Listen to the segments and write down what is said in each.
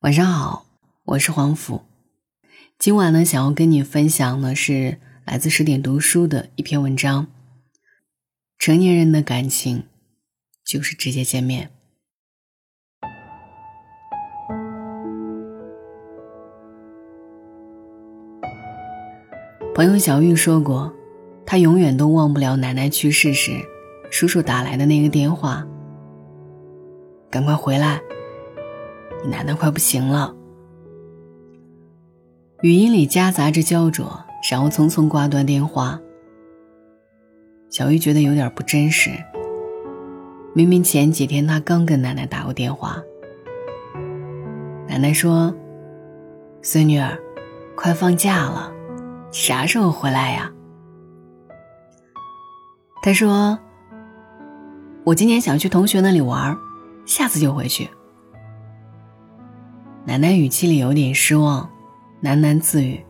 晚上好，我是黄甫。今晚呢，想要跟你分享的是来自十点读书的一篇文章。成年人的感情，就是直接见面。朋友小玉说过，她永远都忘不了奶奶去世时，叔叔打来的那个电话：“赶快回来。”奶奶快不行了，语音里夹杂着焦灼，然后匆匆挂断电话。小玉觉得有点不真实。明明前几天她刚跟奶奶打过电话，奶奶说：“孙女儿，快放假了，啥时候回来呀？”她说：“我今年想去同学那里玩，下次就回去。”奶奶语气里有点失望，喃喃自语：“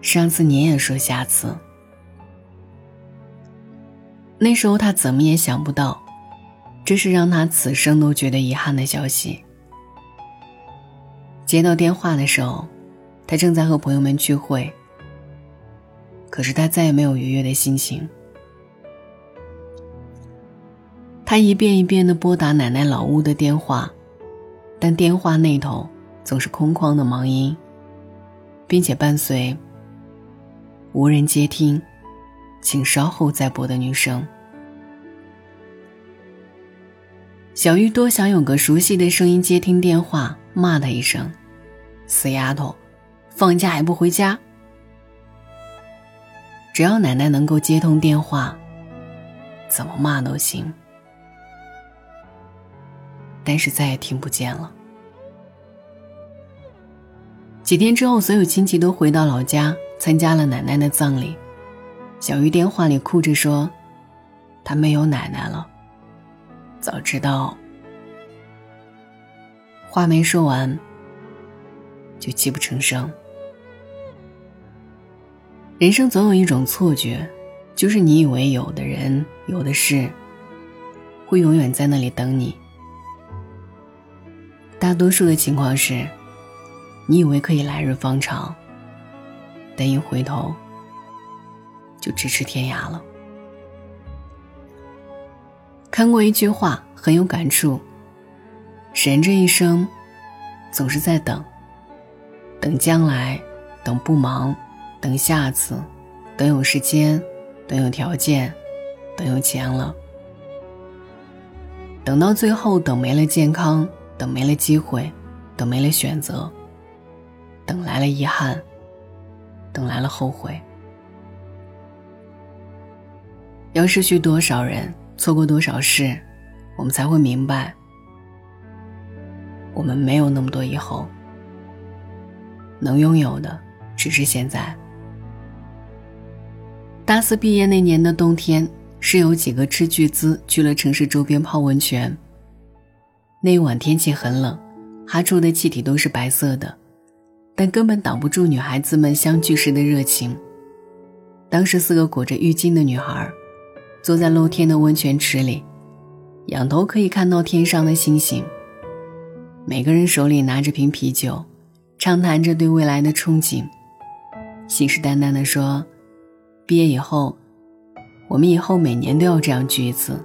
上次你也说下次。”那时候他怎么也想不到，这是让他此生都觉得遗憾的消息。接到电话的时候，他正在和朋友们聚会，可是他再也没有愉悦的心情。他一遍一遍的拨打奶奶老屋的电话。但电话那头总是空旷的忙音，并且伴随“无人接听，请稍后再拨”的女声。小玉多想有个熟悉的声音接听电话，骂她一声：“死丫头，放假还不回家！”只要奶奶能够接通电话，怎么骂都行。但是再也听不见了。几天之后，所有亲戚都回到老家参加了奶奶的葬礼。小鱼电话里哭着说：“她没有奶奶了。”早知道，话没说完，就泣不成声。人生总有一种错觉，就是你以为有的人、有的事，会永远在那里等你。大多数的情况是，你以为可以来日方长，但一回头，就咫尺天涯了。看过一句话，很有感触：人这一生，总是在等，等将来，等不忙，等下次，等有时间，等有条件，等有钱了，等到最后，等没了健康。等没了机会，等没了选择，等来了遗憾，等来了后悔。要失去多少人，错过多少事，我们才会明白，我们没有那么多以后，能拥有的只是现在。大四毕业那年的冬天，是有几个斥巨资去了城市周边泡温泉。那一晚天气很冷，哈出的气体都是白色的，但根本挡不住女孩子们相聚时的热情。当时四个裹着浴巾的女孩，坐在露天的温泉池里，仰头可以看到天上的星星。每个人手里拿着瓶啤酒，畅谈着对未来的憧憬，信誓旦旦地说：“毕业以后，我们以后每年都要这样聚一次。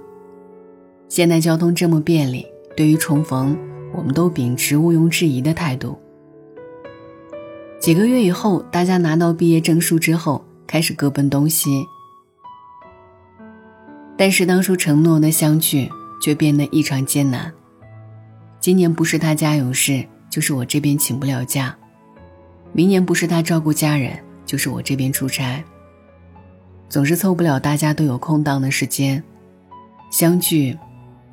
现在交通这么便利。”对于重逢，我们都秉持毋庸置疑的态度。几个月以后，大家拿到毕业证书之后，开始各奔东西。但是当初承诺的相聚，却变得异常艰难。今年不是他家有事，就是我这边请不了假；明年不是他照顾家人，就是我这边出差。总是凑不了大家都有空档的时间，相聚，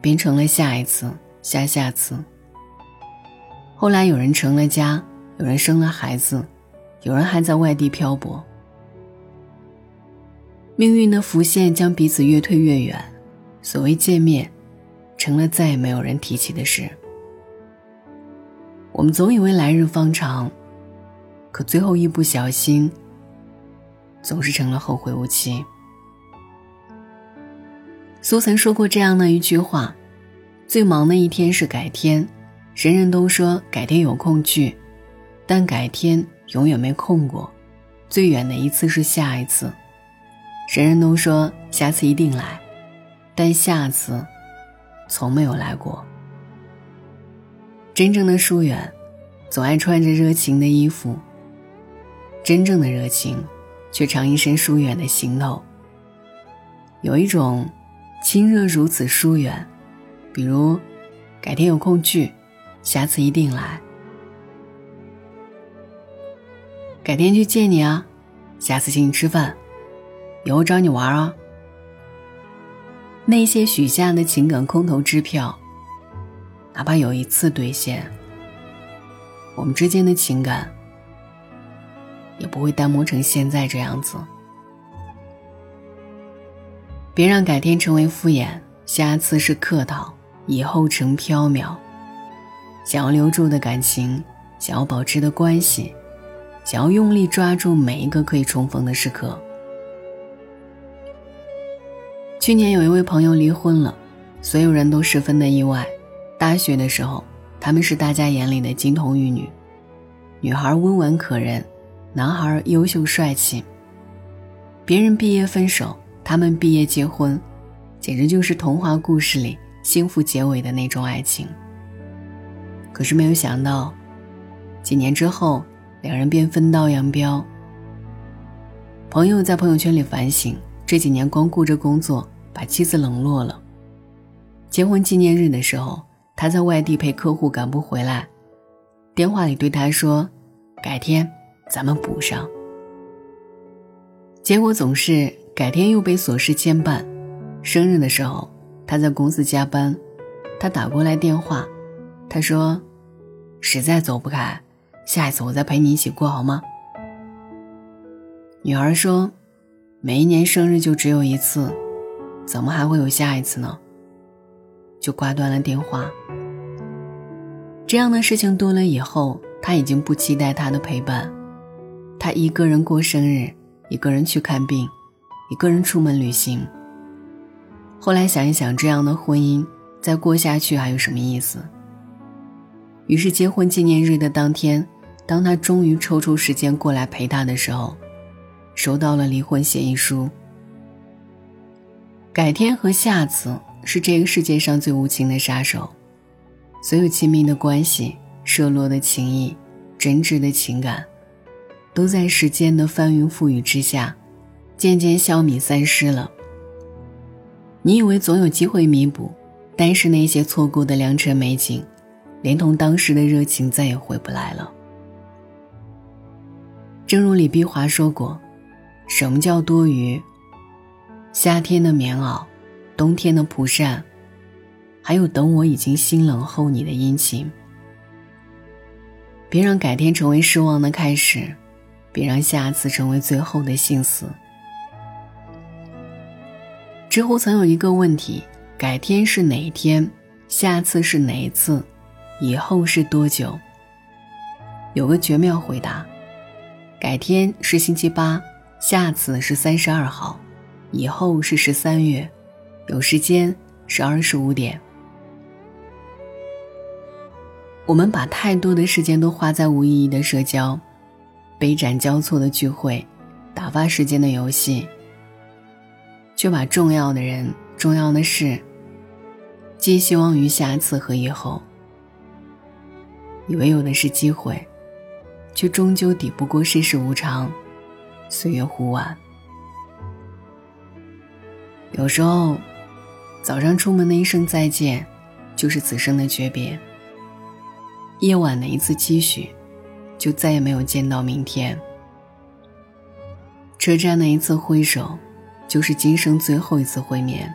变成了下一次。下下次。后来有人成了家，有人生了孩子，有人还在外地漂泊。命运的浮现将彼此越推越远，所谓见面，成了再也没有人提起的事。我们总以为来日方长，可最后一不小心，总是成了后会无期。苏曾说过这样的一句话。最忙的一天是改天，人人都说改天有空聚，但改天永远没空过。最远的一次是下一次。人人都说下次一定来，但下次从没有来过。真正的疏远，总爱穿着热情的衣服。真正的热情，却常一身疏远的行头。有一种亲热如此疏远，比如改天有空聚，下次一定来。改天去见你啊，下次请你吃饭，以后找你玩啊。那些许下的情感空头支票，哪怕有一次兑现，我们之间的情感。也不会淡漠成现在这样子。别让改天成为敷衍，下次是客套，以后成缥缈。想要留住的感情，想要保持的关系，想要用力抓住每一个可以重逢的时刻。去年有一位朋友离婚了，所有人都十分的意外。大学的时候，他们是大家眼里的金童玉女，女孩温婉可人。男孩优秀帅气。别人毕业分手，他们毕业结婚，简直就是童话故事里幸福结尾的那种爱情。可是没有想到，几年之后，两人便分道扬镳。朋友在朋友圈里反省，这几年光顾着工作，把妻子冷落了。结婚纪念日的时候，他在外地陪客户赶不回来，电话里对他说：“改天。”咱们补上。结果总是改天又被琐事牵绊。生日的时候，他在公司加班，他打过来电话，他说：“实在走不开，下一次我再陪你一起过好吗？”女儿说：“每一年生日就只有一次，怎么还会有下一次呢？”就挂断了电话。这样的事情多了以后，他已经不期待他的陪伴。他一个人过生日，一个人去看病，一个人出门旅行。后来想一想，这样的婚姻再过下去还有什么意思？于是结婚纪念日的当天，当他终于抽出时间过来陪她的时候，收到了离婚协议书。改天和下次是这个世界上最无情的杀手，所有亲密的关系、热络的情谊、真挚的情感。都在时间的翻云覆雨之下，渐渐消弭散失了。你以为总有机会弥补，但是那些错过的良辰美景，连同当时的热情再也回不来了。正如李碧华说过：“什么叫多余？夏天的棉袄，冬天的蒲扇，还有等我已经心冷后你的殷勤。别让改天成为失望的开始。”别让下次成为最后的心思。知乎曾有一个问题：改天是哪一天？下次是哪一次？以后是多久？有个绝妙回答：改天是星期八，下次是三十二号，以后是十三月，有时间是二十五点。我们把太多的时间都花在无意义的社交。杯盏交错的聚会，打发时间的游戏，却把重要的人、重要的事寄希望于下次和以后。以为有的是机会，却终究抵不过世事无常、岁月忽晚。有时候，早上出门的一声再见，就是此生的诀别；夜晚的一次期许。就再也没有见到明天。车站的一次挥手，就是今生最后一次会面。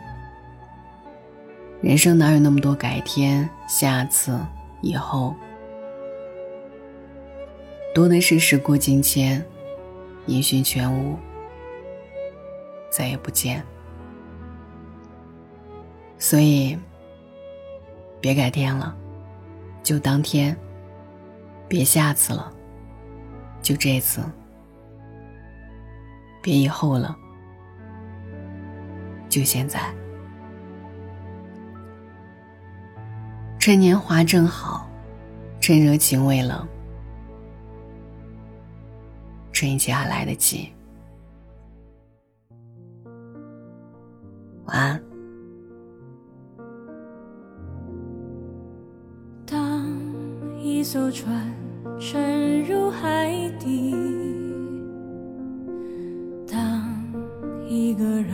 人生哪有那么多改天、下次、以后？多的是时过境迁，音讯全无，再也不见。所以，别改天了，就当天。别下次了。就这次，别以后了，就现在。趁年华正好，趁热情未冷，这一切还来得及。晚安。当一艘船沉入海底，当一个人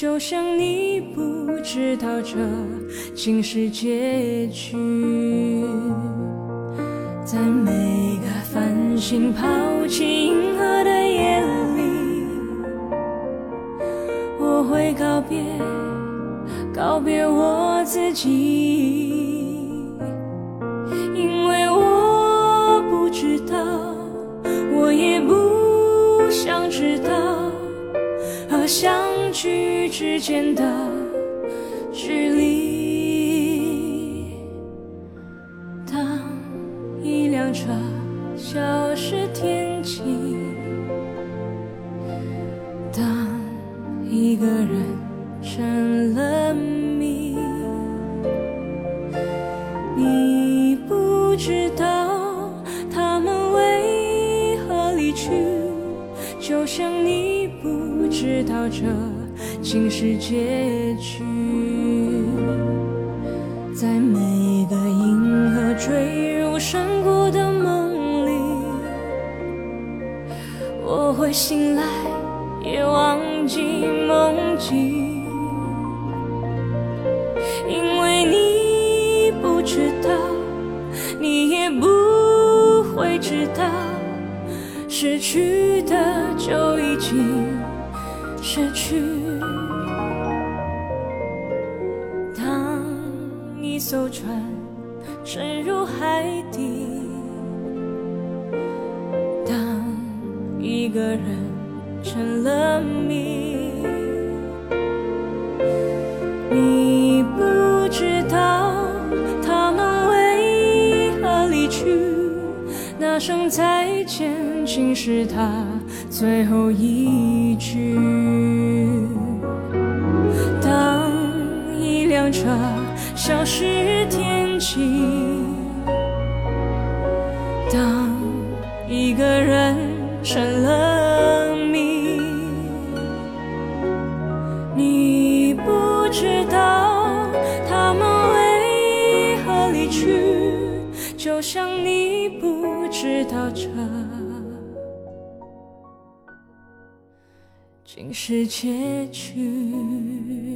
就像你不知道这。竟是结局，在每个繁星抛弃银河的夜里，我会告别，告别我自己，之间的距离。当一辆车消失天际，当一个人成了谜，你不知道他们为何离去，就像你不知道这竟是结局，在每一个银河坠入山谷的梦里。我会醒来，也忘记梦境，因为你不知道，你也不会知道，失去的就已经失去。当一艘船沉入海底。当一个人成了谜，你不知道他们为何离去，那声再见竟是他最后一句。当一辆车消失天际，当一个人。成了谜，你不知道他们为何离去，就像你不知道这竟是结局。